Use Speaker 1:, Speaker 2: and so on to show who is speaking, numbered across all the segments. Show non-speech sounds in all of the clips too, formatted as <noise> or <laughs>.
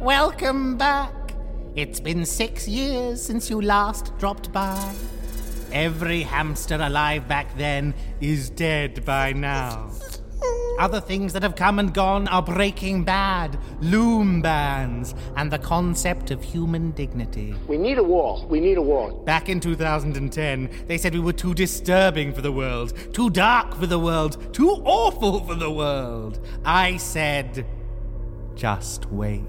Speaker 1: Welcome back. It's been six years since you last dropped by. Every hamster alive back then is dead by now. Other things that have come and gone are Breaking Bad, loom bands, and the concept of human dignity.
Speaker 2: We need a wall. We need a wall.
Speaker 1: Back in 2010, they said we were too disturbing for the world, too dark for the world, too awful for the world. I said, just wait.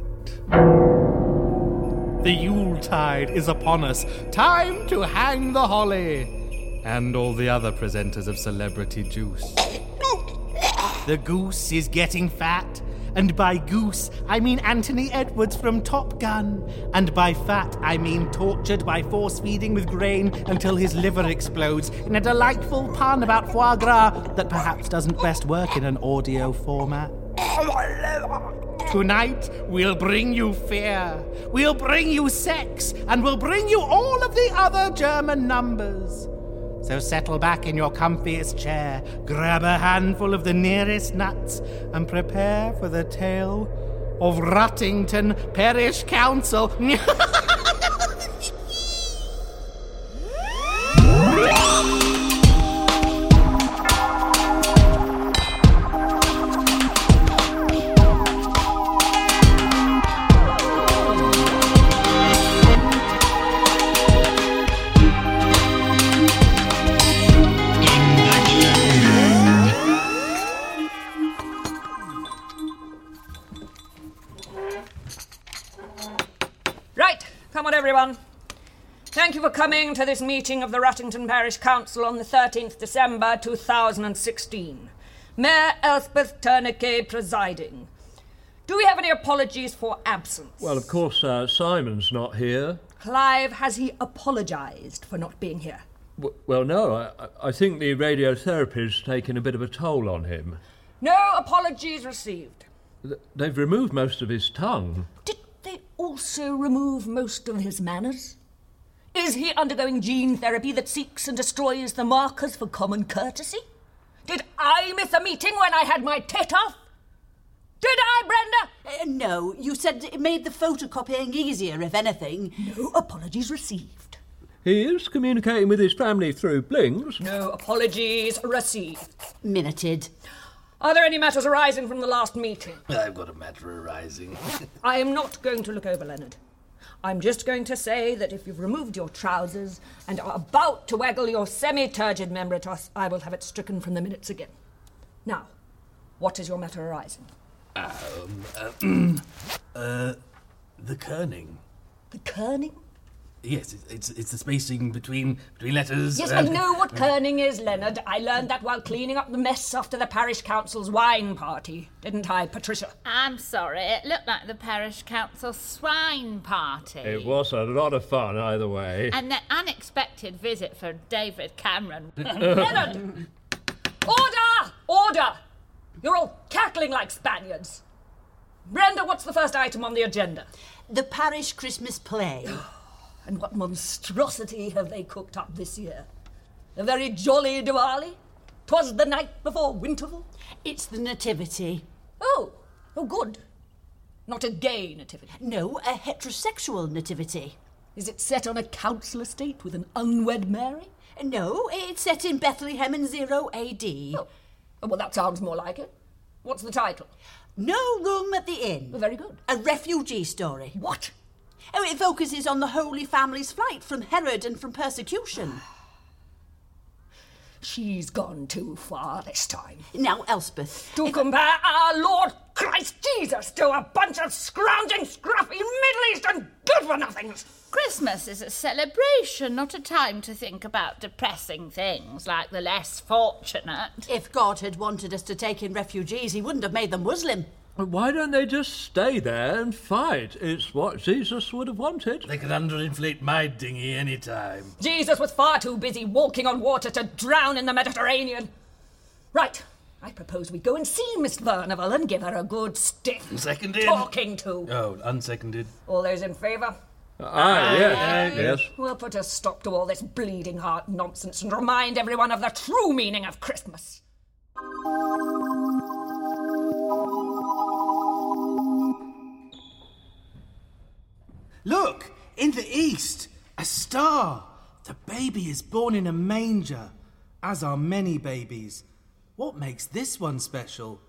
Speaker 1: The Yuletide is upon us. Time to hang the holly. And all the other presenters of Celebrity Juice. The goose is getting fat. And by goose, I mean Anthony Edwards from Top Gun. And by fat, I mean tortured by force feeding with grain until his liver explodes in a delightful pun about foie gras that perhaps doesn't best work in an audio format. Tonight, we'll bring you fear, we'll bring you sex, and we'll bring you all of the other German numbers. So settle back in your comfiest chair, grab a handful of the nearest nuts, and prepare for the tale of Ruttington Parish Council. <laughs>
Speaker 3: coming to this meeting of the Ruttington Parish Council on the 13th December 2016. Mayor Elspeth Tourniquet presiding. Do we have any apologies for absence?
Speaker 4: Well, of course, uh, Simon's not here.
Speaker 3: Clive, has he apologised for not being here?
Speaker 4: W- well, no, I, I think the radiotherapy's taken a bit of a toll on him.
Speaker 3: No apologies received.
Speaker 4: Th- They've removed most of his tongue.
Speaker 3: Did they also remove most of his manners? Is he undergoing gene therapy that seeks and destroys the markers for common courtesy? Did I miss a meeting when I had my tit off? Did I, Brenda?
Speaker 5: Uh, no, you said it made the photocopying easier, if anything.
Speaker 3: No apologies received.
Speaker 4: He is communicating with his family through blinks.
Speaker 3: No apologies received.
Speaker 5: Minuted.
Speaker 3: Are there any matters arising from the last meeting?
Speaker 6: I've got a matter arising. <laughs>
Speaker 3: I am not going to look over Leonard. I'm just going to say that if you've removed your trousers and are about to waggle your semi turgid member at us, I will have it stricken from the minutes again. Now, what is your matter arising?
Speaker 6: Um, uh, <clears throat> uh, the kerning.
Speaker 3: The kerning?
Speaker 6: Yes, it's, it's it's the spacing between between letters.
Speaker 3: Yes,
Speaker 6: uh,
Speaker 3: I know what kerning is, Leonard. I learned that while cleaning up the mess after the parish council's wine party, didn't I, Patricia?
Speaker 7: I'm sorry, it looked like the parish council swine party.
Speaker 4: It was a lot of fun, either way.
Speaker 7: And the unexpected visit for David Cameron. <laughs>
Speaker 3: Leonard! Order! Order! You're all cackling like Spaniards. Brenda, what's the first item on the agenda?
Speaker 5: The parish Christmas play. <gasps>
Speaker 3: And what monstrosity have they cooked up this year? A very jolly Diwali? 'Twas the night before Winterval?
Speaker 5: It's the nativity.
Speaker 3: Oh, oh, good. Not a gay nativity.
Speaker 5: No, a heterosexual nativity.
Speaker 3: Is it set on a council estate with an unwed Mary?
Speaker 5: No, it's set in Bethlehem in 0 AD.
Speaker 3: Oh, oh, well, that sounds more like it. What's the title?
Speaker 5: No room at the inn.
Speaker 3: Very good.
Speaker 5: A refugee story.
Speaker 3: What?
Speaker 5: Oh, it focuses on the Holy Family's flight from Herod and from persecution. <sighs>
Speaker 3: She's gone too far this time.
Speaker 5: Now, Elspeth.
Speaker 3: To compare our Lord Christ Jesus to a bunch of scrounging, scruffy Middle Eastern good for nothings.
Speaker 7: Christmas is a celebration, not a time to think about depressing things like the less fortunate.
Speaker 5: If God had wanted us to take in refugees, he wouldn't have made them Muslim.
Speaker 4: Why don't they just stay there and fight? It's what Jesus would have wanted.
Speaker 6: They could underinflate my dinghy any time.
Speaker 3: Jesus was far too busy walking on water to drown in the Mediterranean. Right. I propose we go and see Miss Furnival and give her a good stiff
Speaker 6: Seconded.
Speaker 3: talking to.
Speaker 6: Oh, unseconded.
Speaker 3: All those in favour?
Speaker 4: Ah, yes, yes.
Speaker 3: We'll put a stop to all this bleeding heart nonsense and remind everyone of the true meaning of Christmas.
Speaker 8: Look, in the east, a star. The baby is born in a manger, as are many babies. What makes this one special?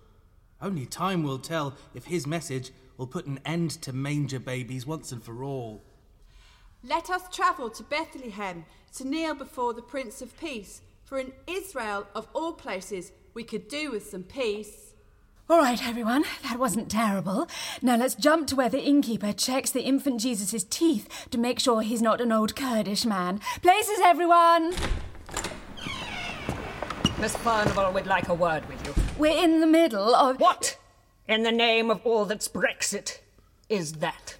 Speaker 8: Only time will tell if his message will put an end to manger babies once and for all.
Speaker 9: Let us travel to Bethlehem to kneel before the Prince of Peace, for in Israel, of all places, we could do with some peace.
Speaker 10: All right, everyone, that wasn't terrible. Now let's jump to where the innkeeper checks the infant Jesus' teeth to make sure he's not an old Kurdish man. Places, everyone!
Speaker 3: Miss Furnival would like a word with you.
Speaker 10: We're in the middle of.
Speaker 3: What, in the name of all that's Brexit, is that?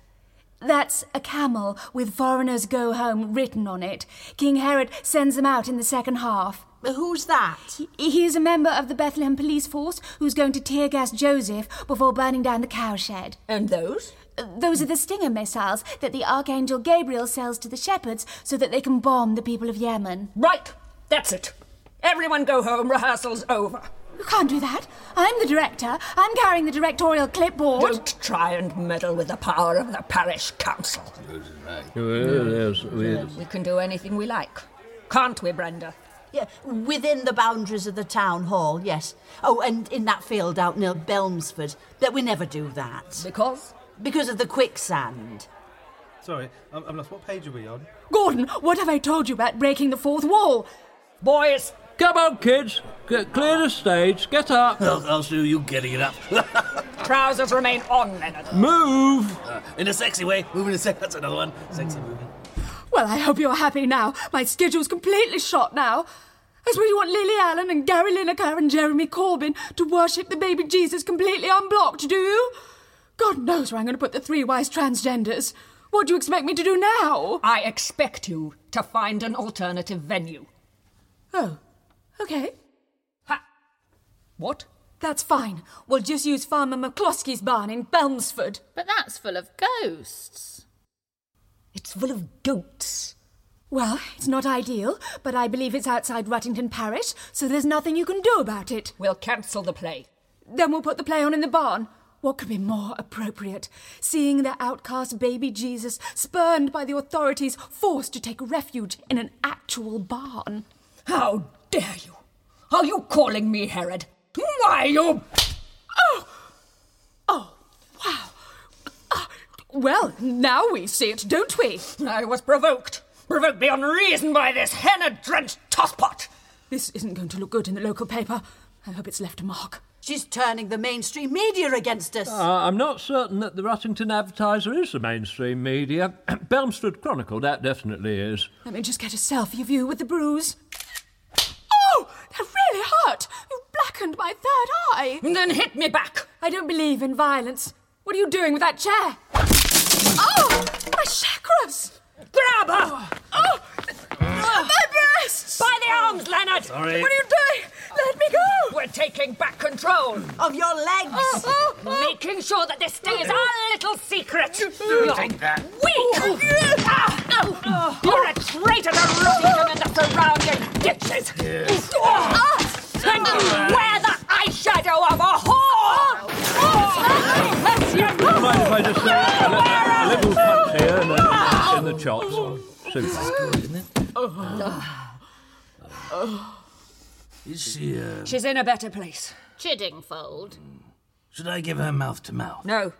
Speaker 10: That's a camel with foreigners go home written on it. King Herod sends them out in the second half.
Speaker 5: Who's that?
Speaker 10: He- He's a member of the Bethlehem police force who's going to tear gas Joseph before burning down the cowshed.
Speaker 3: And those?
Speaker 10: Uh, Those are the Stinger missiles that the Archangel Gabriel sells to the shepherds so that they can bomb the people of Yemen.
Speaker 3: Right, that's it. Everyone go home, rehearsal's over.
Speaker 10: You can't do that. I'm the director. I'm carrying the directorial clipboard.
Speaker 3: Don't try and meddle with the power of the parish council.
Speaker 4: Well, yes, we-
Speaker 3: We can do anything we like. Can't we, Brenda?
Speaker 5: Yeah, within the boundaries of the town hall, yes. Oh, and in that field out near Belmsford. But we never do that.
Speaker 3: Because?
Speaker 5: Because of the quicksand.
Speaker 8: Sorry, I'm, I'm lost. What page are we on?
Speaker 10: Gordon, what have I told you about breaking the fourth wall?
Speaker 3: Boys,
Speaker 4: Come on, kids. Get, clear the stage. Get up.
Speaker 6: I'll, I'll show you getting it up. <laughs>
Speaker 3: trousers remain on, Leonard.
Speaker 4: Move.
Speaker 6: Uh, in a sexy way. Moving a sec. That's another one. Sexy moving.
Speaker 10: Well, I hope you're happy now. My schedule's completely shot now. I suppose you want Lily Allen and Gary Lineker and Jeremy Corbyn to worship the baby Jesus completely unblocked, do you? God knows where I'm going to put the three wise transgenders. What do you expect me to do now?
Speaker 3: I expect you to find an alternative venue.
Speaker 10: Oh, okay.
Speaker 3: Ha! What?
Speaker 10: That's fine. We'll just use Farmer McCloskey's barn in Belmsford.
Speaker 7: But that's full of ghosts.
Speaker 3: It's full of goats.
Speaker 10: Well, it's not ideal, but I believe it's outside Ruttington Parish, so there's nothing you can do about it.
Speaker 3: We'll cancel the play.
Speaker 10: Then we'll put the play on in the barn. What could be more appropriate? Seeing the outcast baby Jesus spurned by the authorities, forced to take refuge in an actual barn.
Speaker 3: How dare you? Are you calling me Herod? Why, you.
Speaker 10: Oh, wow. Ah, well, now we see it, don't we?
Speaker 3: I was provoked. Provoked beyond reason by this henna drenched tosspot.
Speaker 10: This isn't going to look good in the local paper. I hope it's left a mark.
Speaker 5: She's turning the mainstream media against us.
Speaker 4: Uh, I'm not certain that the Ruttington Advertiser is the mainstream media. <clears throat> Belmsford Chronicle, that definitely is.
Speaker 10: Let me just get a selfie of you with the bruise. Oh, that really hurt. You blackened my third eye.
Speaker 3: And Then hit me back.
Speaker 10: I don't believe in violence. What are you doing with that chair? Oh, my chakras.
Speaker 3: Grab her!
Speaker 10: Oh, my breasts.
Speaker 3: By the arms, Leonard!
Speaker 6: Sorry.
Speaker 10: What are you doing? Let me go.
Speaker 3: We're taking back control.
Speaker 5: Of your legs.
Speaker 10: Oh, oh, oh.
Speaker 3: Making sure that this stays our little secret.
Speaker 6: You Take that.
Speaker 3: Weak! Ah! You're a traitor to Ruttingham and the surrounding ditches! Ah! And you wear the eyeshadow of a whore!
Speaker 4: Mind if I just say a, li- a little touch here and then in the chops? Super.
Speaker 6: Is she, uh...
Speaker 3: She's in a better place.
Speaker 7: Chiddingfold.
Speaker 6: Should I give her mouth to mouth?
Speaker 3: No.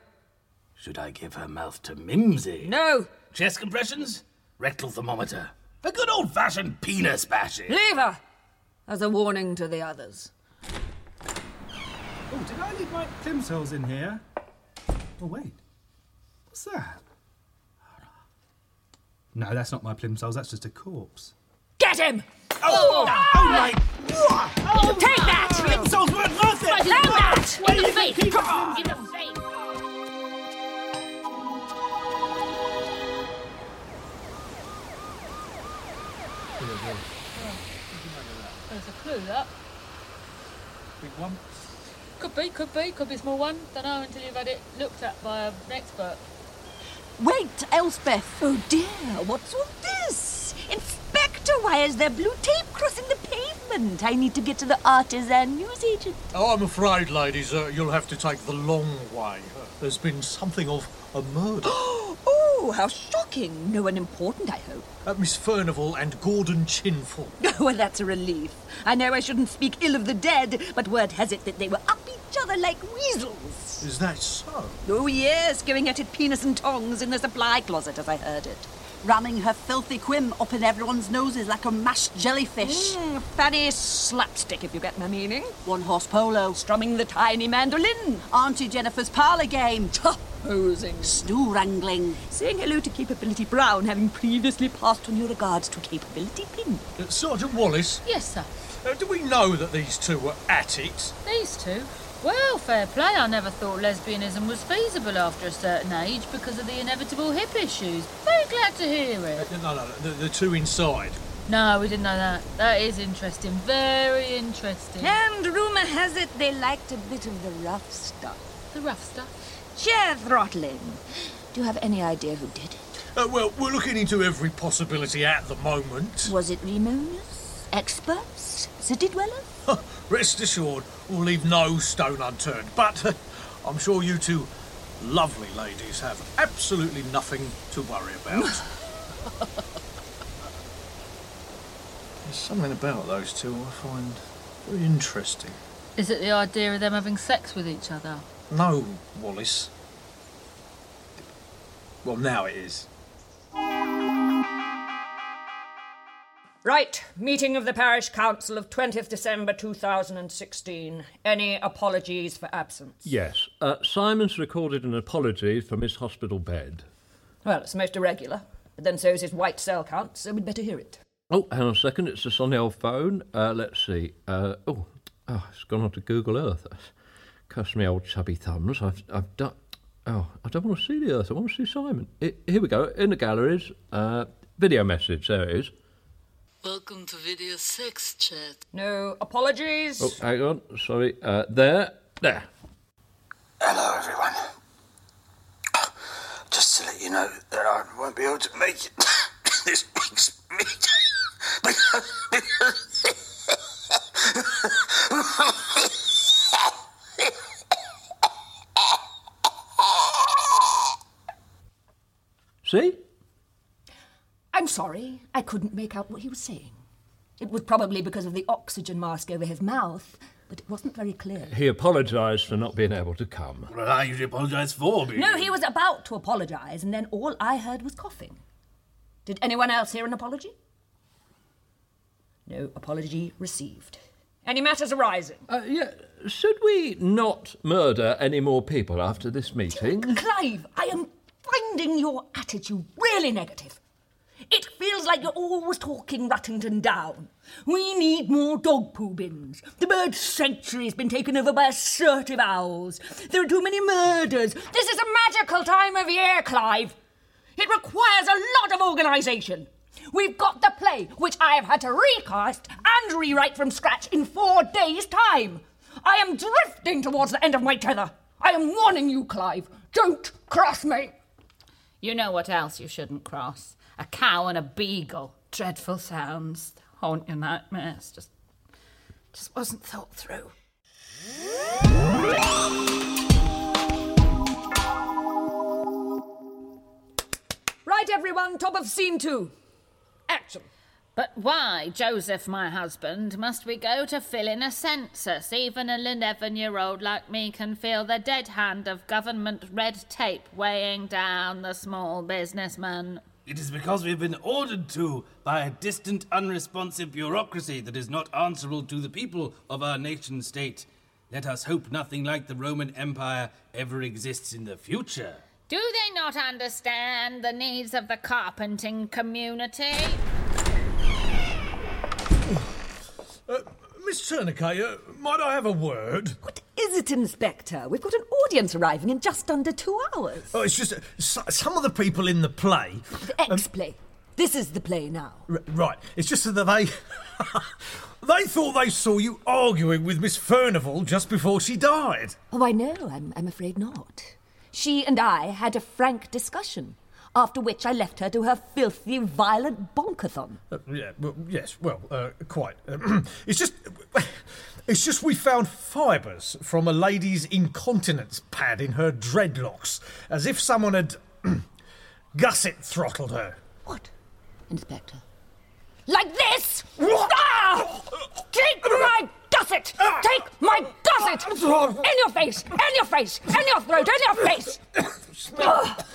Speaker 6: Should I give her mouth to Mimsy?
Speaker 3: No.
Speaker 6: Chest compressions? Rectal thermometer? A good old fashioned penis bashing?
Speaker 3: Leave her! As a warning to the others.
Speaker 8: Oh, did I leave my plimsolls in here? Oh, wait. What's that? No, that's not my plimsolls, that's just a corpse.
Speaker 3: Get him!
Speaker 6: Oh, oh, oh my.
Speaker 3: Oh, oh Take that!
Speaker 6: Plimsolls weren't worth it!
Speaker 7: Right,
Speaker 3: Have that!
Speaker 7: In the face! In the face! There's a clue, that.
Speaker 8: Big one.
Speaker 7: Could be, could be, could be small one. Don't know until you've had it looked at by an expert.
Speaker 5: Wait, Elspeth.
Speaker 11: Oh dear, what's all this? Inspector, why is there blue tape crossing the pavement? I need to get to the artisan newsagent.
Speaker 12: Oh, I'm afraid, ladies, uh, you'll have to take the long way. Uh, there's been something of a murder. <gasps>
Speaker 11: Oh, how shocking. No one important, I hope.
Speaker 12: uh, Miss Furnival and Gordon Chinful. <laughs>
Speaker 11: well, that's a relief. I know I shouldn't speak ill of the dead, but word has it that they were up each other like weasels.
Speaker 12: Is that so?
Speaker 11: Oh, yes, going at it penis and tongs in the supply closet, as I heard it.
Speaker 5: Ramming her filthy quim up in everyone's noses like a mashed jellyfish.
Speaker 11: Mm, funny slapstick, if you get my meaning.
Speaker 5: One horse polo.
Speaker 11: Strumming the tiny mandolin.
Speaker 5: Auntie Jennifer's parlour game.
Speaker 11: Posing.
Speaker 5: Stew wrangling.
Speaker 11: Saying hello to Capability Brown, having previously passed on your regards to Capability Pin.
Speaker 12: Uh, Sergeant Wallace,
Speaker 7: Yes, sir.
Speaker 12: uh, do we know that these two were at it?
Speaker 7: These two? Well, fair play. I never thought lesbianism was feasible after a certain age because of the inevitable hip issues. Very glad to hear
Speaker 12: Uh,
Speaker 7: it.
Speaker 12: no, no, the, the two inside.
Speaker 7: No, we didn't know that. That is interesting. Very interesting.
Speaker 11: And rumour has it they liked a bit of the rough stuff.
Speaker 7: The rough stuff.
Speaker 11: Chair throttling. Do you have any idea who did it?
Speaker 12: Uh, well, we're looking into every possibility at the moment.
Speaker 11: Was it remoaners? Experts? City dwellers? <laughs>
Speaker 12: Rest assured, we'll leave no stone unturned. But <laughs> I'm sure you two lovely ladies have absolutely nothing to worry about. <laughs> There's something about those two I find very interesting.
Speaker 7: Is it the idea of them having sex with each other?
Speaker 12: No, Wallace. Well, now it is.
Speaker 3: Right, meeting of the Parish Council of 20th December 2016. Any apologies for absence?
Speaker 4: Yes. Uh, Simon's recorded an apology for Miss Hospital bed.
Speaker 3: Well, it's most irregular, but then so is his white cell count, so we'd better hear it.
Speaker 4: Oh, hang on a second. It's just on the old phone. Uh, let's see. Uh, oh, oh, it's gone on to Google Earth. Cuss me old chubby thumbs. I've, I've done. Oh, I don't want to see the Earth. I want to see Simon. Here we go. In the galleries. Uh, video message. There it is.
Speaker 13: Welcome to Video Sex Chat.
Speaker 3: No apologies.
Speaker 4: Oh, hang on. Sorry. Uh, there. There.
Speaker 14: Hello, everyone. Just to let you know that I won't be able to make it <coughs> this week's meeting.
Speaker 4: See?
Speaker 3: I'm sorry, I couldn't make out what he was saying. It was probably because of the oxygen mask over his mouth, but it wasn't very clear.
Speaker 4: He apologised for not being able to come.
Speaker 6: Well, I usually apologise for being.
Speaker 3: No, he was about to apologise, and then all I heard was coughing. Did anyone else hear an apology? No apology received. Any matters arising?
Speaker 4: Uh, yeah. Should we not murder any more people after this meeting?
Speaker 3: Clive, I am finding your attitude really negative. It feels like you're always talking Ruttington down. We need more dog poo bins. The bird sanctuary's been taken over by assertive owls. There are too many murders. This is a magical time of year, Clive. It requires a lot of organisation. We've got the play, which I have had to recast and rewrite from scratch in four days' time. I am drifting towards the end of my tether. I am warning you, Clive. Don't cross me.
Speaker 7: You know what else you shouldn't cross? A cow and a beagle. Dreadful sounds. Haunt your nightmares. Just, just wasn't thought through.
Speaker 3: Right, everyone, top of scene two. Action.
Speaker 7: But why, Joseph, my husband, must we go to fill in a census? Even an 11 year old like me can feel the dead hand of government red tape weighing down the small businessman.
Speaker 8: It is because we've been ordered to by a distant, unresponsive bureaucracy that is not answerable to the people of our nation state. Let us hope nothing like the Roman Empire ever exists in the future.
Speaker 7: Do they not understand the needs of the carpenting community?
Speaker 12: Uh, Miss Tourniquet, uh, might I have a word?
Speaker 3: What is it, Inspector? We've got an audience arriving in just under two hours.
Speaker 12: Oh, it's just uh, s- some of the people in the play.
Speaker 3: The X play. This is the play now.
Speaker 12: R- right, it's just that they. <laughs> they thought they saw you arguing with Miss Furnival just before she died.
Speaker 3: Oh, I know. I'm, I'm afraid not. She and I had a frank discussion, after which I left her to her filthy, violent bonkathon.
Speaker 12: Uh, yeah, well, yes, well, uh, quite. <clears throat> it's just. <clears throat> It's just we found fibres from a lady's incontinence pad in her dreadlocks, as if someone had <clears throat> gusset throttled her.
Speaker 3: What, Inspector? Like this? ah! Take my gusset! Take my gusset! In your face! In your face! In your throat! In your face!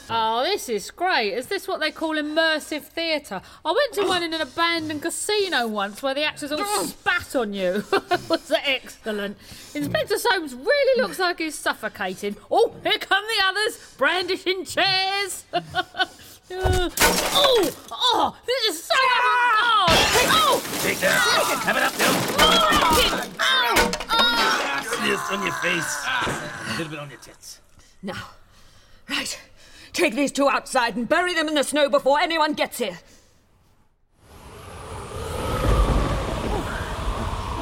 Speaker 7: Oh, this is great. Is this what they call immersive theatre? I went to one in an abandoned casino once where the actors all spat on you. <laughs> Was that excellent? Inspector Soames really looks like he's suffocating. Oh, here come the others, brandishing chairs. Uh, <laughs> oh, oh, this is so avant-garde. Oh,
Speaker 14: Take that. Have it up, Bill.
Speaker 7: oh,
Speaker 14: This on your face. A little bit on your tits.
Speaker 3: Now, right. Take these two outside and bury them in the snow before anyone gets here.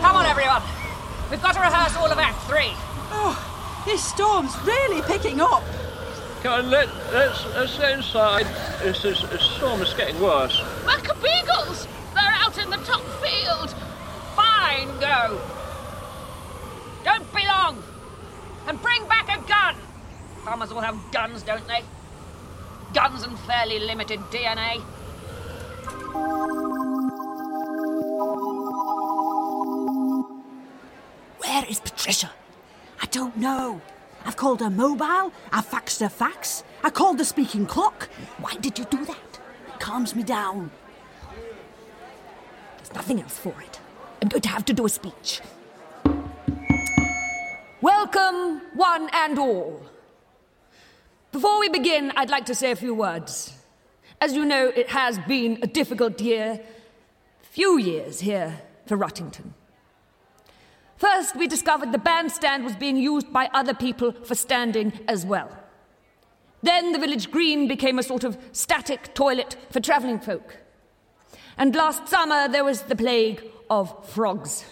Speaker 3: Come on, everyone. We've got to rehearse all of Act Three.
Speaker 9: Oh, this storm's really picking up.
Speaker 4: Come on, let, let's, let's get inside. This, this, this storm is getting worse.
Speaker 7: Maccabeagles! They're out in the top field.
Speaker 3: Fine, go. Don't be long. And bring back a gun. Farmers all have guns, don't they? Guns and fairly limited DNA.
Speaker 5: Where is Patricia? I don't know. I've called her mobile, I've faxed her fax, I called the speaking clock. Why did you do that? It calms me down.
Speaker 3: There's nothing else for it. I'm going to have to do a speech. Welcome, one and all. Before we begin, I'd like to say a few words. As you know, it has been a difficult year, few years here for Ruttington. First, we discovered the bandstand was being used by other people for standing as well. Then the village green became a sort of static toilet for travelling folk. And last summer there was the plague of frogs.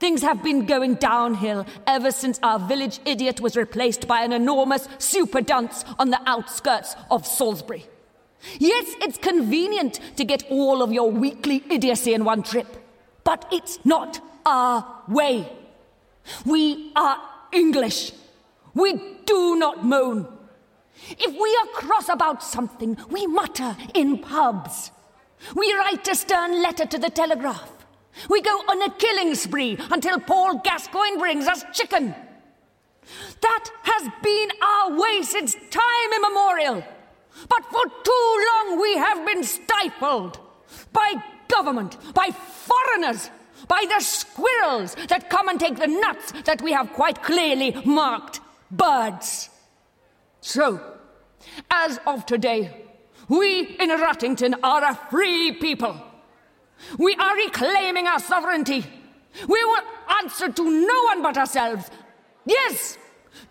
Speaker 3: Things have been going downhill ever since our village idiot was replaced by an enormous super dunce on the outskirts of Salisbury. Yes, it's convenient to get all of your weekly idiocy in one trip, but it's not our way. We are English. We do not moan. If we are cross about something, we mutter in pubs. We write a stern letter to the telegraph. We go on a killing spree until Paul Gascoigne brings us chicken. That has been our way since time immemorial. But for too long we have been stifled by government, by foreigners, by the squirrels that come and take the nuts that we have quite clearly marked birds. So, as of today, we in Ruttington are a free people. We are reclaiming our sovereignty. We will answer to no one but ourselves. Yes,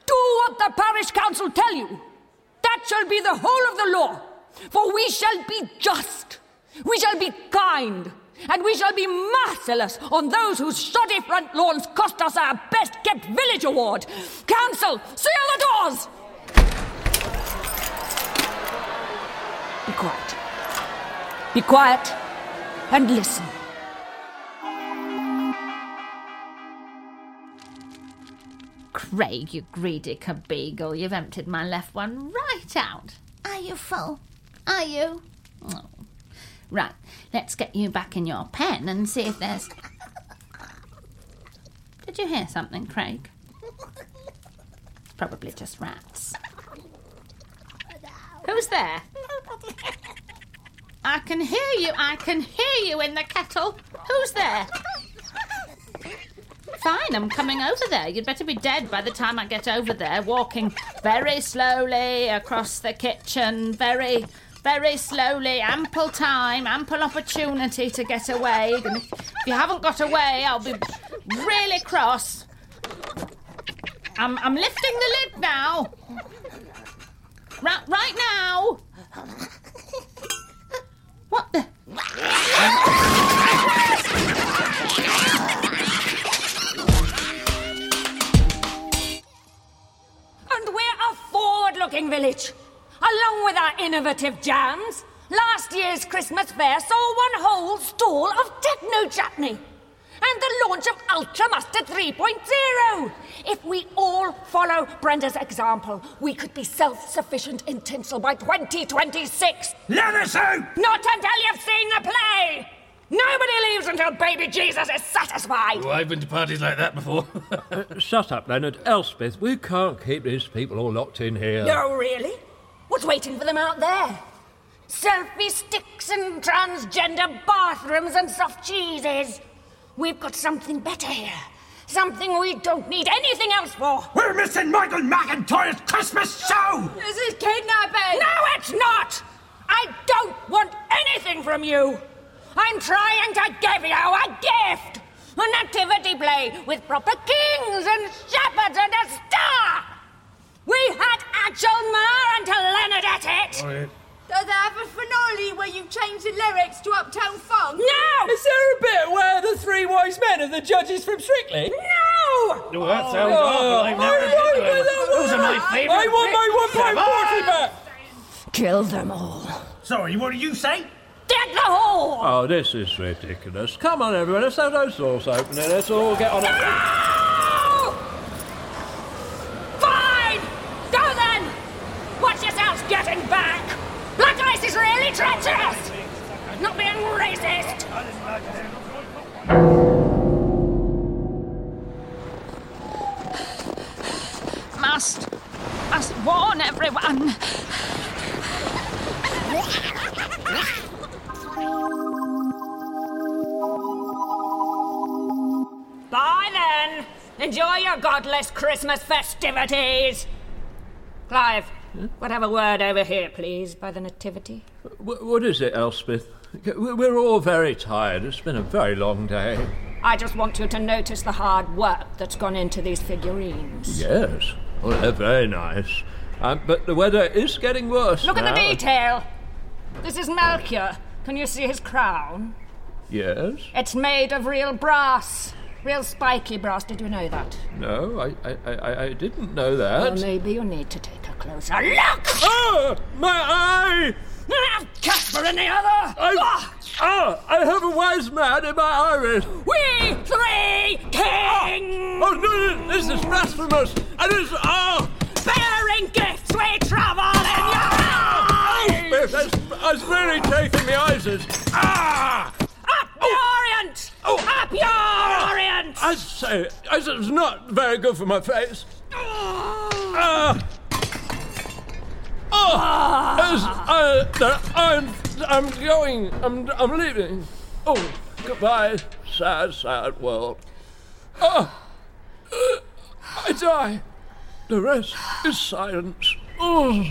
Speaker 3: do what the parish council tell you. That shall be the whole of the law. For we shall be just, we shall be kind, and we shall be merciless on those whose shoddy front lawns cost us our best kept village award. Council, seal the doors! Be quiet. Be quiet and listen.
Speaker 7: Craig, you greedy cabeagle, you've emptied my left one right out.
Speaker 15: Are you full? Are you?
Speaker 7: Oh.
Speaker 15: Right, let's get you back in your pen and see if there's. <laughs> Did you hear something, Craig? It's probably just rats. <laughs> Who's there? <laughs> I can hear you. I can hear you in the kettle. Who's there? Fine, I'm coming over there. You'd better be dead by the time I get over there, walking very slowly across the kitchen, very, very slowly. Ample time, ample opportunity to get away. And if, you haven't got away, I'll be really cross. I'm, I'm lifting the lid now. Right now.
Speaker 3: Innovative jams, last year's Christmas fair saw one whole stall of techno chutney. And the launch of Ultra Mustard 3.0. If we all follow Brenda's example, we could be self sufficient in tinsel by 2026.
Speaker 6: Let us out!
Speaker 3: Not until you've seen the play! Nobody leaves until baby Jesus is satisfied!
Speaker 6: Oh, I've been to parties like that before. <laughs>
Speaker 4: Uh, shut up, Leonard. Elspeth, we can't keep these people all locked in here.
Speaker 3: No, really? What's waiting for them out there? Selfie sticks and transgender bathrooms and soft cheeses. We've got something better here. Something we don't need anything else for.
Speaker 6: We're missing Michael McIntyre's Christmas show!
Speaker 3: This is kidnapping! No, it's not! I don't want anything from you! I'm trying to give you a gift! A nativity play with proper kings and shepherds and a star! We had actual myrrh until Leonard ate it!
Speaker 9: Does it have a finale where you change the lyrics to Uptown Funk?
Speaker 3: No!
Speaker 16: Is there a bit where the three wise men are the judges from Strictly?
Speaker 3: No!
Speaker 6: Oh, that sounds oh, awful. I've never listened to it. Those are my favourite
Speaker 16: I want my
Speaker 6: bits.
Speaker 16: one point forty back.
Speaker 3: Kill them all.
Speaker 6: Sorry, what did you say?
Speaker 3: Dead the whole!
Speaker 4: Oh, this is ridiculous. Come on, everyone, let's have those doors open and let's all get on it.
Speaker 3: Racist!
Speaker 15: Must, must warn everyone.
Speaker 3: Bye then! Enjoy your godless Christmas festivities! Clive, a word over here, please, by the Nativity.
Speaker 4: Wh- what is it, Elspeth? We- We're all very tired. It's been a very long day.
Speaker 3: I just want you to notice the hard work that's gone into these figurines.
Speaker 4: Yes. Well, they're very nice. Um, but the weather is getting worse
Speaker 3: Look
Speaker 4: now.
Speaker 3: at the detail! This is Melchior. Can you see his crown?
Speaker 4: Yes.
Speaker 3: It's made of real brass. Real spiky brass. Did you know that?
Speaker 4: No, I, I, I, I didn't know that.
Speaker 3: Well, maybe you need to take a closer look!
Speaker 4: Ah! My eye!
Speaker 3: Casper and the other!
Speaker 4: I, ah! I have a wise man in my iris!
Speaker 3: We three kings!
Speaker 4: Oh, no, this is blasphemous! And it's. Ah!
Speaker 3: Bearing gifts, we travel in your eyes!
Speaker 4: Elspeth, that's, that's really taking me ISIS! Ah!
Speaker 3: Up your orient! Up your orient!
Speaker 4: I say, it's not very good for my face. Ah! Oh, as, uh, I'm, I'm going. I'm, I'm leaving. Oh, goodbye, sad, sad world. Ah, uh, I die. The rest is silence. Oh.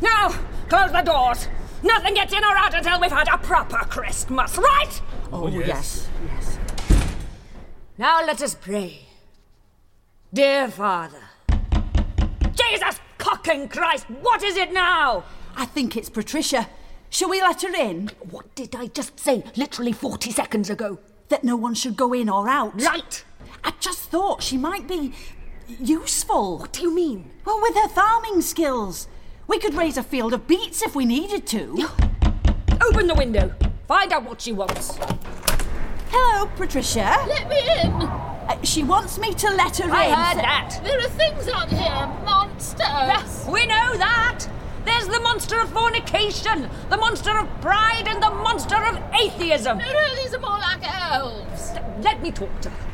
Speaker 3: Now, close the doors. Nothing gets in or out until we've had a proper Christmas, right?
Speaker 5: Oh, yes.
Speaker 3: yes. Now let us pray. Dear Father, Jesus fucking Christ, what is it now?
Speaker 5: I think it's Patricia. Shall we let her in?
Speaker 3: What did I just say literally 40 seconds ago?
Speaker 5: That no one should go in or out.
Speaker 3: Right.
Speaker 5: I just thought she might be useful.
Speaker 3: What do you mean?
Speaker 5: Well, with her farming skills. We could raise a field of beets if we needed to. <gasps>
Speaker 3: Open the window. Find out what she wants.
Speaker 5: Hello, Patricia.
Speaker 7: Let me in.
Speaker 5: She wants me to let her
Speaker 3: I
Speaker 5: in.
Speaker 3: heard
Speaker 5: so-
Speaker 3: that.
Speaker 7: There are things out here, monsters.
Speaker 3: Yes, we know that. There's the monster of fornication, the monster of pride, and the monster of atheism.
Speaker 7: No, no, these are more like elves.
Speaker 3: Let me talk to her.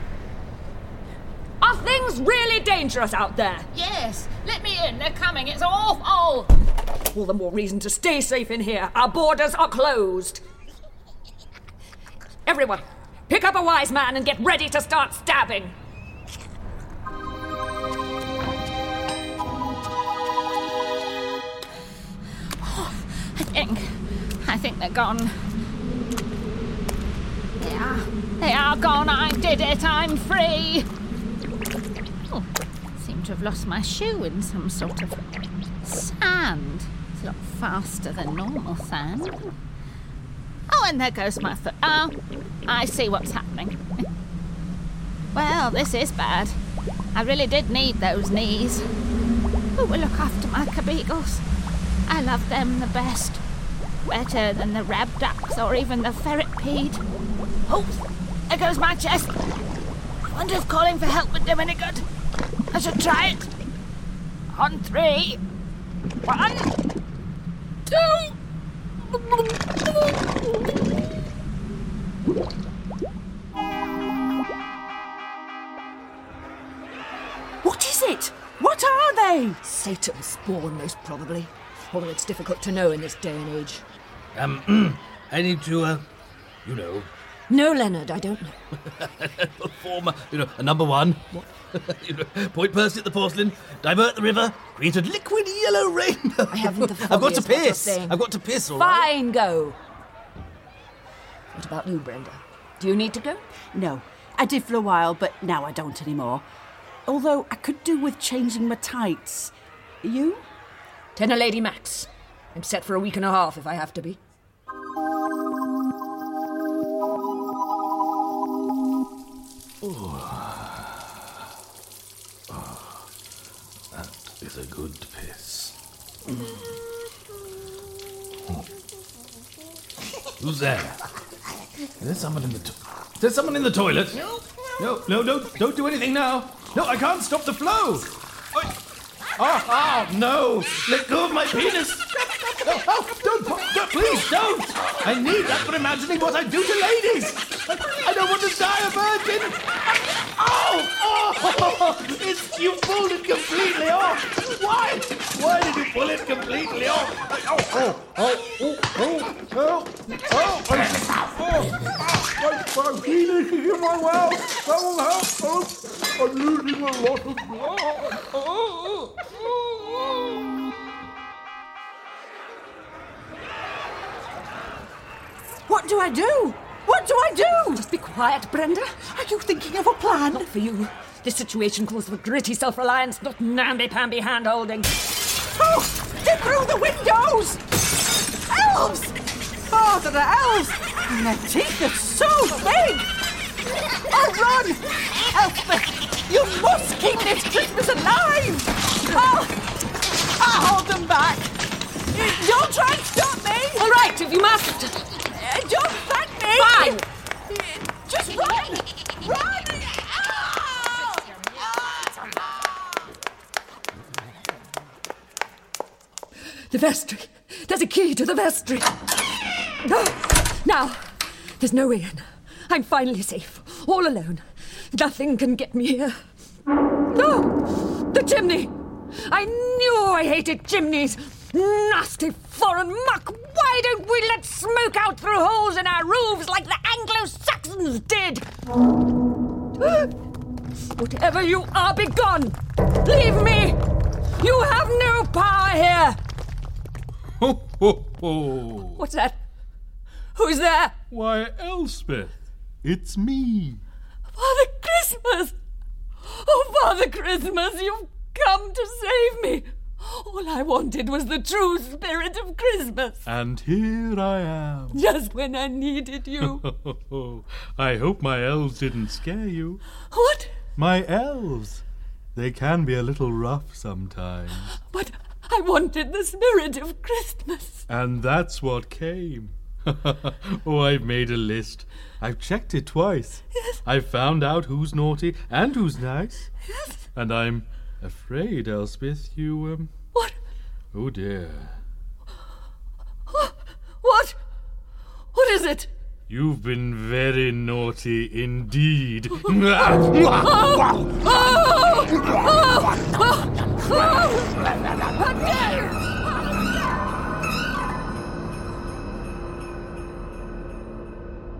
Speaker 3: Are things really dangerous out there?
Speaker 7: Yes, let me in. They're coming. It's awful.
Speaker 3: All the more reason to stay safe in here. Our borders are closed. Everyone, pick up a wise man and get ready to start stabbing.
Speaker 15: I think. I think they're gone. They are. They are gone. I did it. I'm free. Oh, seem to have lost my shoe in some sort of sand. It's a lot faster than normal sand. And there goes my foot. Oh, I see what's happening. Well, this is bad. I really did need those knees. Who will look after my cabeagles? I love them the best. Better than the rab ducks or even the ferret peed. Oh, there goes my chest. I wonder if calling for help would do any good. I should try it. On three. One, two.
Speaker 5: What is it? What are they?
Speaker 3: Satan's spawn, most probably. Although it's difficult to know in this day and age.
Speaker 6: Um, I need to, uh, you know,
Speaker 3: No, Leonard, I don't know. <laughs>
Speaker 6: perform, a, you know, a number one. What? <laughs> you know, point Percy at the porcelain, divert the river, create a liquid yellow rainbow.
Speaker 3: I haven't the <laughs>
Speaker 6: I've got to
Speaker 3: foggiest
Speaker 6: piss. I've got to piss, all right?
Speaker 3: Fine, go. What about you, Brenda? Do you need to go?
Speaker 5: No, I did for a while, but now I don't anymore. Although I could do with changing my tights. You?
Speaker 3: Tena Lady Max. I'm set for a week and a half if I have to be.
Speaker 6: That is a good piss. Hmm. Who's there? Is there someone in the to- Is there someone in the toilet? No. No, no, don't do anything now. No, I can't stop the flow. Oh, oh, no. Let go of my penis. Oh, oh, don't, don't, please don't. I need that for imagining what I do to ladies. I, don't want to die a virgin. Oh, oh, it's, you pulled it completely off. Why? Why did you pull it completely off? Oh, oh, oh, oh, oh, oh, oh, oh, my, my penis is in my mouth. That will help. Oh, I'm losing a lot of blood. Oh, oh, oh. oh, oh.
Speaker 5: What do I do? What do I do?
Speaker 3: Just be quiet, Brenda.
Speaker 5: Are you thinking of a plan?
Speaker 3: Not for you. This situation calls for gritty self-reliance, not namby-pamby hand-holding.
Speaker 5: Oh, they're through the windows! Elves! Oh, they're elves! And their teeth are so big! Oh, run! Elspeth, you must keep this Christmas alive! Oh, I'll hold them back! Don't try and stop me!
Speaker 3: All right, if you must.
Speaker 5: Don't thank me!
Speaker 3: Fine.
Speaker 5: Just run! Run!
Speaker 3: The vestry. There's a key to the vestry. No. Now, there's no way in. I'm finally safe. All alone. Nothing can get me here. No! The chimney! I knew I hated chimneys! Nasty foreign muck! Why don't we let smoke out through holes in our roofs like the Anglo Saxons did? <gasps> Whatever you are, be gone! Leave me! You have no power here!
Speaker 17: Ho, ho, ho.
Speaker 3: What's that? Who's there?
Speaker 17: Why, Elspeth, it's me.
Speaker 3: Father Christmas! Oh, Father Christmas, you've come to save me! All I wanted was the true spirit of Christmas,
Speaker 17: And here I am.
Speaker 3: just when I needed you. <laughs>
Speaker 17: I hope my elves didn't scare you.
Speaker 3: what?
Speaker 17: My elves. They can be a little rough sometimes.
Speaker 3: But I wanted the spirit of Christmas.
Speaker 17: And that's what came. <laughs> oh, I've made a list. I've checked it twice.
Speaker 3: Yes.
Speaker 17: I've found out who's naughty and who's nice.
Speaker 3: Yes.
Speaker 17: And I'm afraid, Elspeth, you, um.
Speaker 3: What? Oh dear.
Speaker 18: What? What is it?
Speaker 3: You've been very naughty indeed. <laughs> <laughs>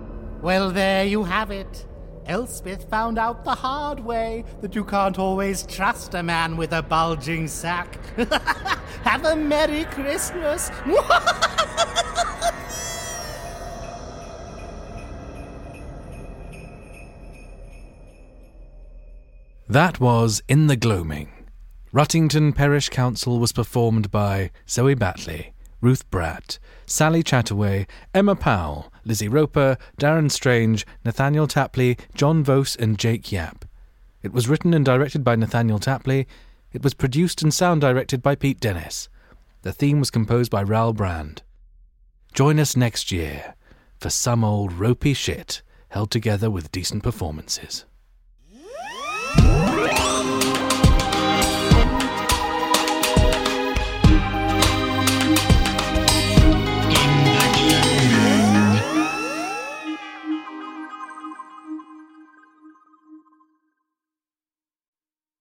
Speaker 19: Well, there you have it. Elspeth found out the hard way that you can't always trust a man with a bulging sack. <laughs> have a Merry Christmas. <laughs>
Speaker 1: That was In the Gloaming. Ruttington Parish Council was performed by Zoe Battley, Ruth Bratt, Sally Chattaway, Emma Powell, Lizzie Roper, Darren Strange, Nathaniel Tapley, John Voce, and Jake Yapp. It was written and directed by Nathaniel Tapley. It was produced and sound directed by Pete Dennis. The theme was composed by Raoul Brand. Join us next year for some old ropey shit held together with decent performances.